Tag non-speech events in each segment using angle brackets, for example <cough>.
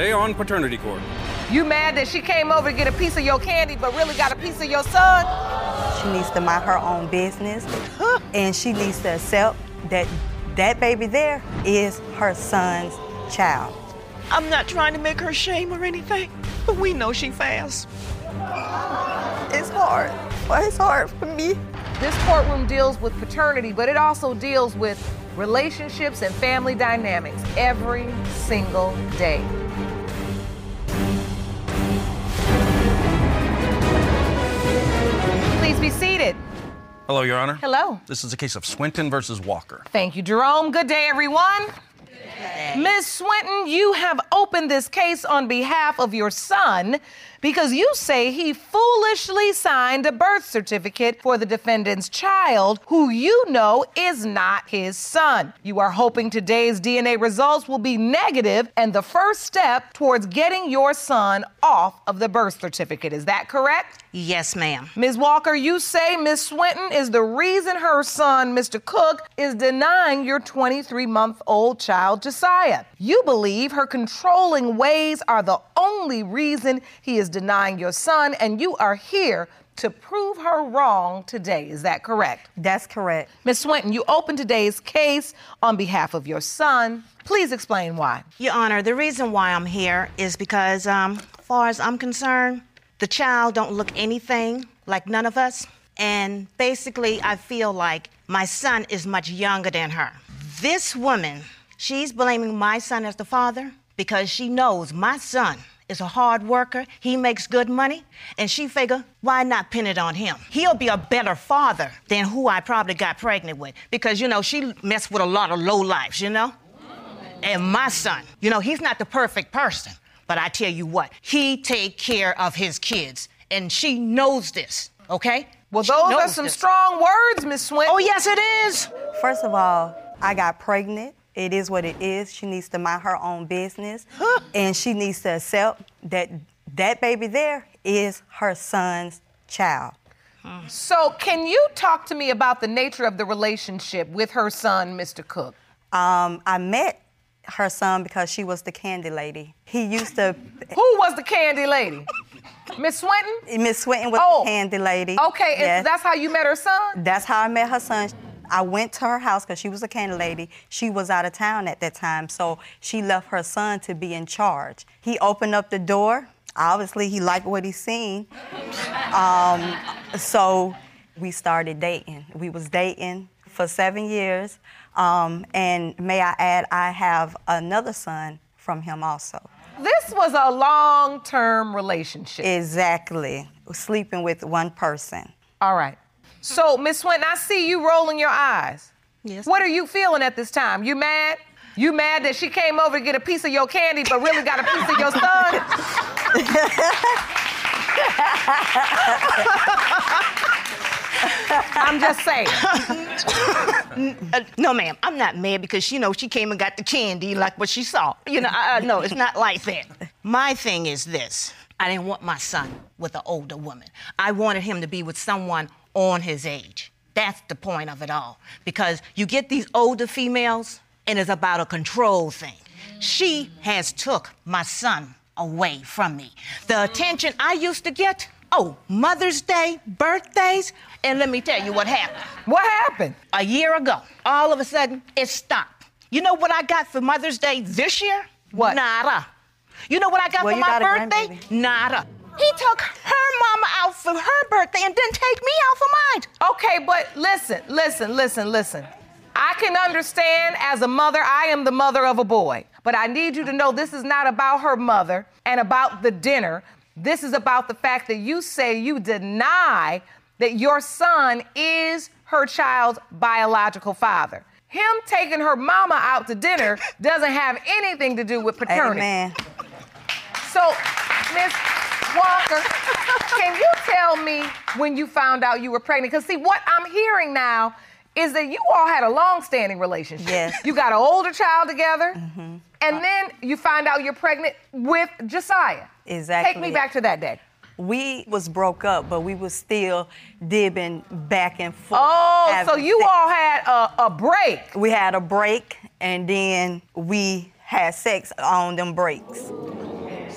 Today on Paternity Court. You mad that she came over to get a piece of your candy but really got a piece of your son? She needs to mind her own business <gasps> and she needs to accept that that baby there is her son's child. I'm not trying to make her shame or anything, but we know she fast. It's hard. Well, it's hard for me. This courtroom deals with paternity, but it also deals with relationships and family dynamics every single day. Please be seated. Hello, Your Honor. Hello. This is a case of Swinton versus Walker. Thank you, Jerome. Good day, everyone. Ms. Swinton, you have opened this case on behalf of your son because you say he foolishly signed a birth certificate for the defendant's child, who you know is not his son. You are hoping today's DNA results will be negative and the first step towards getting your son off of the birth certificate. Is that correct? Yes, ma'am. Ms. Walker, you say Ms. Swinton is the reason her son, Mr. Cook, is denying your 23 month old child, Josiah. You believe her controlling ways are the only reason he is denying your son, and you are here to prove her wrong today. Is that correct? That's correct. Ms. Swinton, you opened today's case on behalf of your son. Please explain why. Your Honor, the reason why I'm here is because, um, as far as I'm concerned, the child don't look anything like none of us. And basically, I feel like my son is much younger than her. This woman, she's blaming my son as the father because she knows my son is a hard worker. He makes good money. And she figure, why not pin it on him? He'll be a better father than who I probably got pregnant with. Because, you know, she messed with a lot of low lives, you know? And my son, you know, he's not the perfect person. But I tell you what, he take care of his kids. And she knows this, okay? Well, She those are some this. strong words, Miss Swinton. Oh, yes, it is. First of all, I got pregnant. It is what it is. She needs to mind her own business <gasps> and she needs to accept that that baby there is her son's child. So, can you talk to me about the nature of the relationship with her son, Mr. Cook? Um, I met her son because she was the candy lady. He used to, <laughs> Who was the candy lady? <laughs> Miss Swinton? Miss Swinton was Oh. the candy lady. Okay, and Yes. that's how you met her son? That's how I met her son. I went to her house because she was a candy lady. She was out of town at that time, so she left her son to be in charge. He opened up the door. Obviously, he liked what he seen. Um, so we started dating. We was dating for seven years. Um, and may I add, I have another son from him also. This was a long term relationship. Exactly. Sleeping with one person. All right. So, Miss Swinton, I see you rolling your eyes. Yes. What are you feeling at this time? You mad? You mad that she came over to get a piece of your candy but really got a piece of your son? <laughs> I'm just saying. No, ma'am, I'm not mad because, you know, she came and got the candy like what she saw. You know, I, I, no, it's not like that. My thing is this I didn't want my son with an older woman. I wanted him to be with someone on his age. That's the point of it all. Because you get these older females, and it's about a control thing. She has took my son away from me. The attention I used to get, oh, Mother's Day, birthdays, and let me tell you what happened What happened? a year ago. All of a sudden, it stopped. You know what I got for Mother's Day this year? What? Nada. You know what I got Well, for my birthday? Nada. He took her mama out for her birthday and didn't take me out for mine. Okay, but listen, listen, listen, listen. I can understand as a mother, I am the mother of a boy, but I need you to know this is not about her mother and about the dinner. This is about the fact that you say you deny that your son is her child's biological father. Him taking her mama out to dinner <laughs> doesn't have anything to do with paternity. Amen. So, Miss Walker, can you tell me when you found out you were pregnant? Because see, what I'm hearing now is that you all had a long-standing relationship. Yes. You got an older child together, mm-hmm. and then you find out you're pregnant with Josiah. Exactly. Take me back to that day. We was broke up, but we was still dibbing back and forth. Oh, so you sex. all had a, a break. We had a break, and then we had sex on them breaks.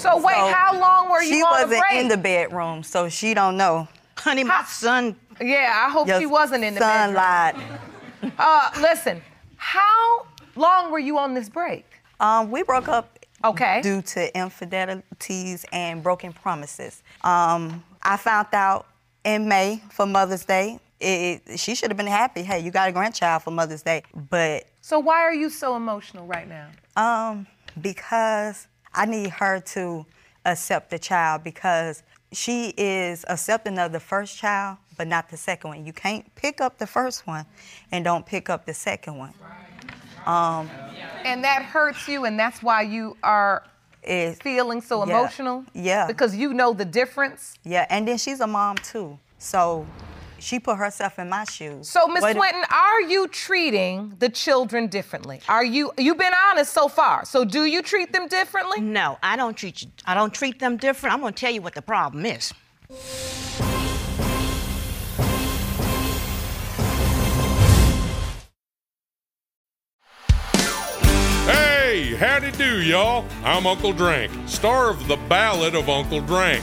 So wait, So how long were you she wasn't in the bedroom, so she don't know. Honey, my son, yeah, I hope she wasn't in the son bedroom. lied. Uh, listen, how long were you on this break? Um, we broke up Okay. due to infidelities and broken promises. Um, I found out in May for Mother's Day. It, it- she should have been happy. Hey, you got a grandchild for Mother's Day, but So why are you so emotional right now? um, because I need her to accept the child because she is accepting of the first child, but not the second one. You can't pick up the first one and don't pick up the second one. Um, and that hurts you, and that's why you are feeling so Yeah. emotional? Yeah. Because you know the difference? yeah, and then she's a mom too, so she put herself in my shoes. So, Miss What if- Swinton, are you treating the children differently? Are you, you've been honest so far, so do you treat them differently? no, I don't treat you. I don't treat them different. I'm gonna tell you what the problem is. Hey, howdy do, y'all. I'm Uncle Drank, star of The Ballad of Uncle Drank.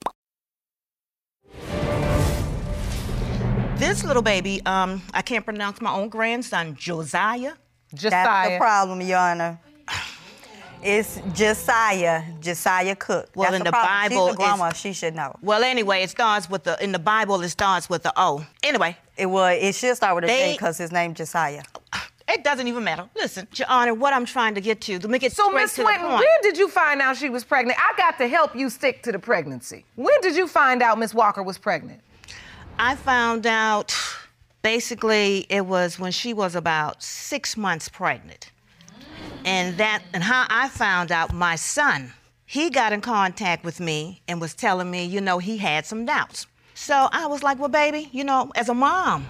This little baby, um, I can't pronounce my own grandson, Josiah. That's the problem, Your Honor. It's Josiah, Josiah Cook. Well, That's in the the problem. Bible, she's a grandma. it's- She should know. Well, anyway, it starts with the in the Bible. It starts with the O. Anyway, It was. It should start with a J They- because his name Josiah. it doesn't even matter. Listen, Your Honor, what I'm trying to get to, let me get So, straight Miss to the Swinton, point. when did you find out she was pregnant? I got to help you stick to the pregnancy. When did you find out Miss Walker was pregnant? I found out basically it was when she was about six months pregnant. And that and how I found out my son, he got in contact with me and was telling me, you know, he had some doubts. So I was like, well, baby, you know, as a mom,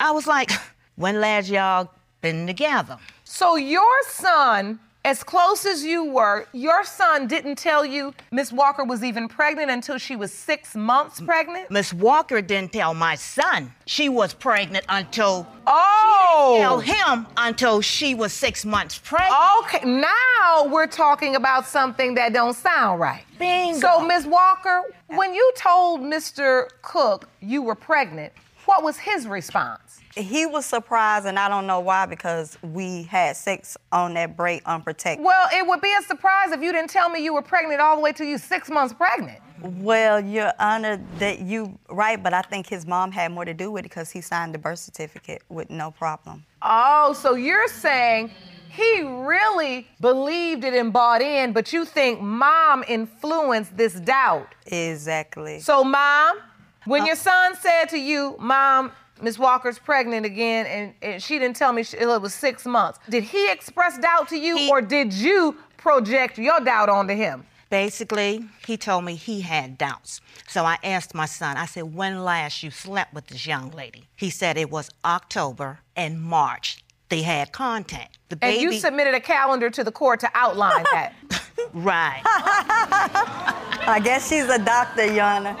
I was like, when last y'all been together? So your son, as close as you were, your son didn't tell you Miss Walker was even pregnant until she was six months pregnant? Miss Walker didn't tell my son she was pregnant until Oh! tell him until she was six months pregnant. Okay, now we're talking about something that don't sound right. Bingo. So, Miss Walker, when you told Mr. Cook you were pregnant, what was his response? He was surprised, and I don't know why because we had sex on that break unprotected. Well, it would be a surprise if you didn't tell me you were pregnant all the way till you six months pregnant. Well, Your Honor, that you right, but I think his mom had more to do with it because he signed the birth certificate with no problem. Oh, so you're saying he really believed it and bought in, but you think mom influenced this doubt. Exactly. So, mom, when your son said to you, Mom, Miss Walker's pregnant again, and, and she didn't tell me she, it was six months, did he express doubt to you, He- or did you project your doubt onto him? Basically, he told me he had doubts. So I asked my son, I said, when last you slept with this young lady? He said it was October and March. They had contact. The And you submitted a calendar to the court to outline that. <laughs> right. <laughs> I guess she's a doctor, Your Honor.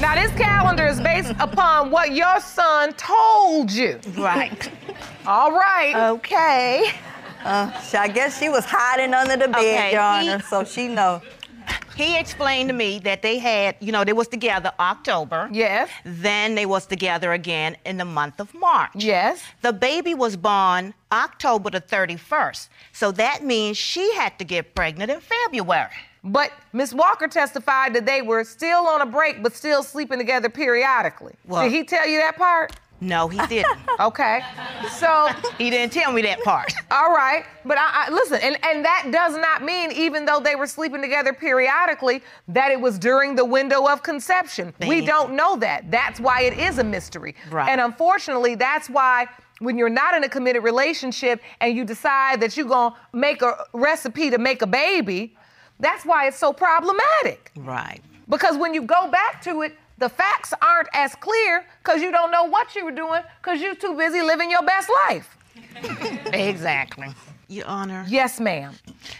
Now, this calendar is based upon what your son told you. right. All right. Okay. Uh, she- I guess she was hiding under the bed, Okay, Your he- so she know. He explained to me that they had, you know, they was together October. Yes. Then they was together again in the month of March. Yes. The baby was born October the 31st. So that means she had to get pregnant in February. But Miss Walker testified that they were still on a break, but still sleeping together periodically. Well- Did he tell you that part? No, he didn't. <laughs> Okay. So, he didn't tell me that part. <laughs> all right. But I, I listen, and, and that does not mean, even though they were sleeping together periodically, that it was during the window of conception. We don't know that. That's why it is a mystery. Right. And unfortunately, that's why when you're not in a committed relationship and you decide that you're going to make a recipe to make a baby, that's why it's so problematic. Right. Because when you go back to it, the facts aren't as clear because you don't know what you were doing because you're too busy living your best life. <laughs> Exactly. Your Honor. Yes, ma'am.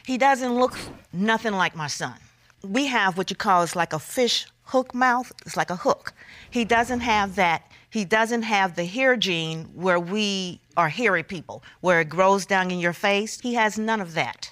He doesn't look nothing like my son. We have what you call is like a fish hook mouth. It's like a hook. He doesn't have that. He doesn't have the hair gene where we are hairy people, where it grows down in your face. He has none of that.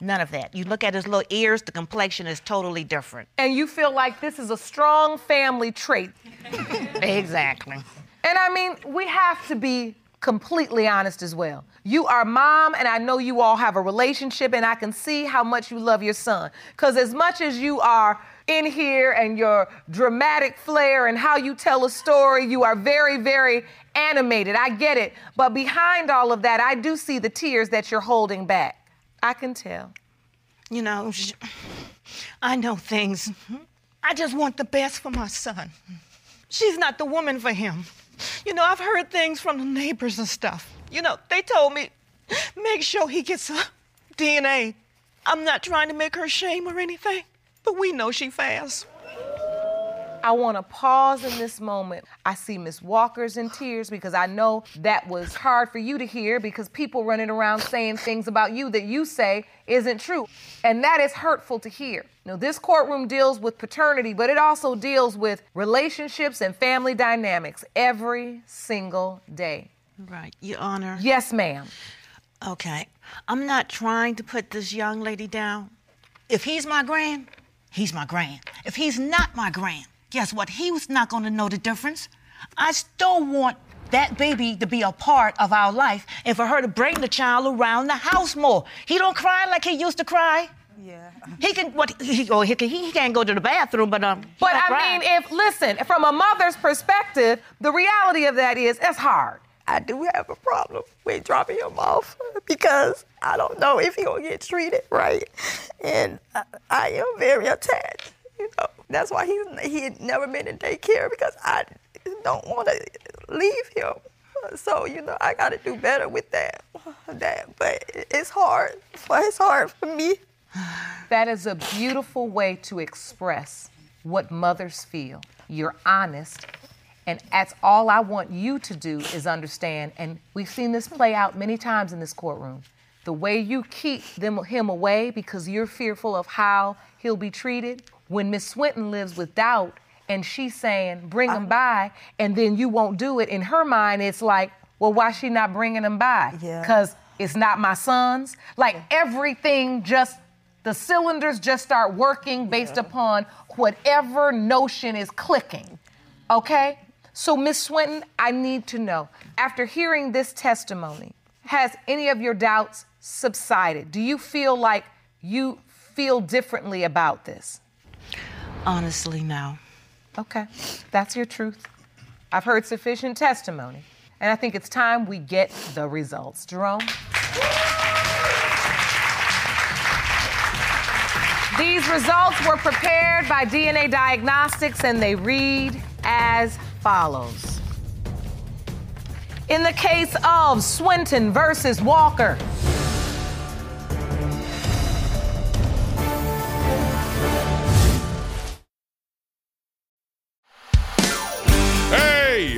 None of that. You look at his little ears, the complexion is totally different. And you feel like this is a strong family trait. <laughs> Exactly. And I mean, we have to be completely honest as well. You are mom, and I know you all have a relationship, and I can see how much you love your son. Because as much as you are in here and your dramatic flair and how you tell a story, you are very, very animated. I get it. But behind all of that, I do see the tears that you're holding back. I can tell. You know, I know things. I just want the best for my son. She's not the woman for him. You know, I've heard things from the neighbors and stuff. You know, they told me, make sure he gets a DNA. I'm not trying to make her shame or anything, but we know she fast. I want to pause in this moment. I see Miss Walker's in tears because I know that was hard for you to hear because people running around saying things about you that you say isn't true. And that is hurtful to hear. Now, this courtroom deals with paternity, but it also deals with relationships and family dynamics every single day. Right, Your Honor. Yes, ma'am. Okay. I'm not trying to put this young lady down. If he's my grand, he's my grand. If he's not my grand, guess what? He was not going to know the difference. I still want that baby to be a part of our life and for her to bring the child around the house more. He don't cry like he used to cry. Yeah. He can what he oh, he, can, he can't go to the bathroom, but um. But I cry. mean, if, listen, from a mother's perspective, the reality of that is it's hard. I do have a problem with dropping him off because I don't know if he gonna get treated right, and I, I am very attached. You know, that's why he's he had never been in daycare because I don't want to leave him. So you know, I got to do better with that. That, but it's hard. <laughs> It's hard for me. That is a beautiful way to express what mothers feel. You're honest. And that's all I want you to do is understand. And we've seen this play out many times in this courtroom. The way you keep them, him away because you're fearful of how he'll be treated. When Miss Swinton lives with doubt and she's saying, bring them by, and then you won't do it, in her mind, it's like, well, why she not bringing them by? Yeah. Because it's not my son's. Like everything just the cylinders just start working based upon whatever notion is clicking. Okay? So, Miss Swinton, I need to know after hearing this testimony, has any of your doubts subsided? Do you feel like you feel differently about this? Honestly, no. Okay, that's your truth. I've heard sufficient testimony, and I think it's time we get the results. Jerome? These results were prepared by DNA Diagnostics, and they read as follows. In the case of Swinton versus Walker,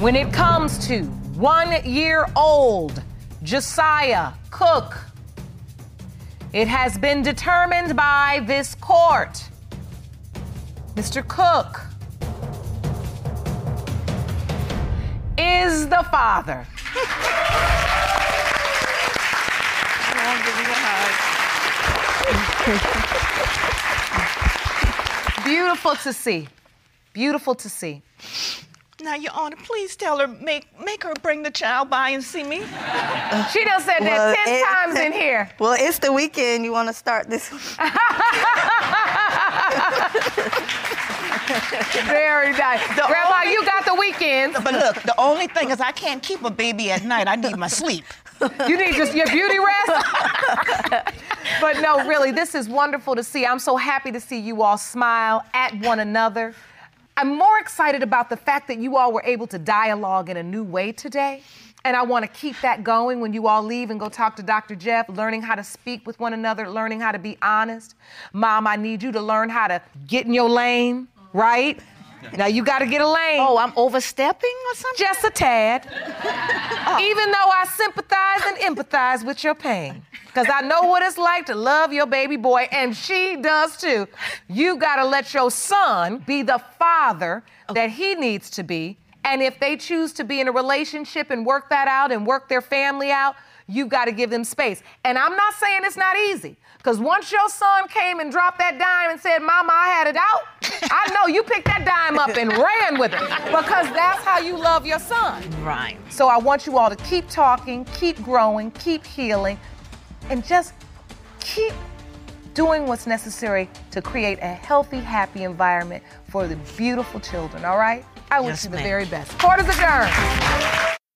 When it comes to one year old Josiah Cook, it has been determined by this court. Mr. Cook is the father. <laughs> Beautiful to see. Beautiful to see. Now, Your Honor, please tell her, make, make her bring the child by and see me. She done said Well, that 10 it- times in <laughs> here. Well, it's the weekend. You want to start this? <laughs> Very nice. Grandma, you got the weekend. But look, the only thing is I can't keep a baby at night. I need my sleep. You need just your beauty rest. but no, really, this is wonderful to see. I'm so happy to see you all smile at one another. I'm more excited about the fact that you all were able to dialogue in a new way today. And I want to keep that going when you all leave and go talk to Dr. Jeff, learning how to speak with one another, learning how to be honest. Mom, I need you to learn how to get in your lane, right? <laughs> Now you got to get a lane. Oh, I'm overstepping or something? Just a tad. <laughs> Oh. Even though I sympathize and empathize with your pain. Because I know what it's like to love your baby boy, and she does too. You gotta let your son be the father that he needs to be. And if they choose to be in a relationship and work that out and work their family out, you gotta give them space. And I'm not saying it's not easy. Because once your son came and dropped that dime and said, Mama, I had it out, <laughs> I know you picked that dime up and ran with it. Because that's how you love your son. Right. So I want you all to keep talking, keep growing, keep healing, and just keep doing what's necessary to create a healthy, happy environment for the beautiful children, all right? I wish Yes, you the very best. Court is adjourned.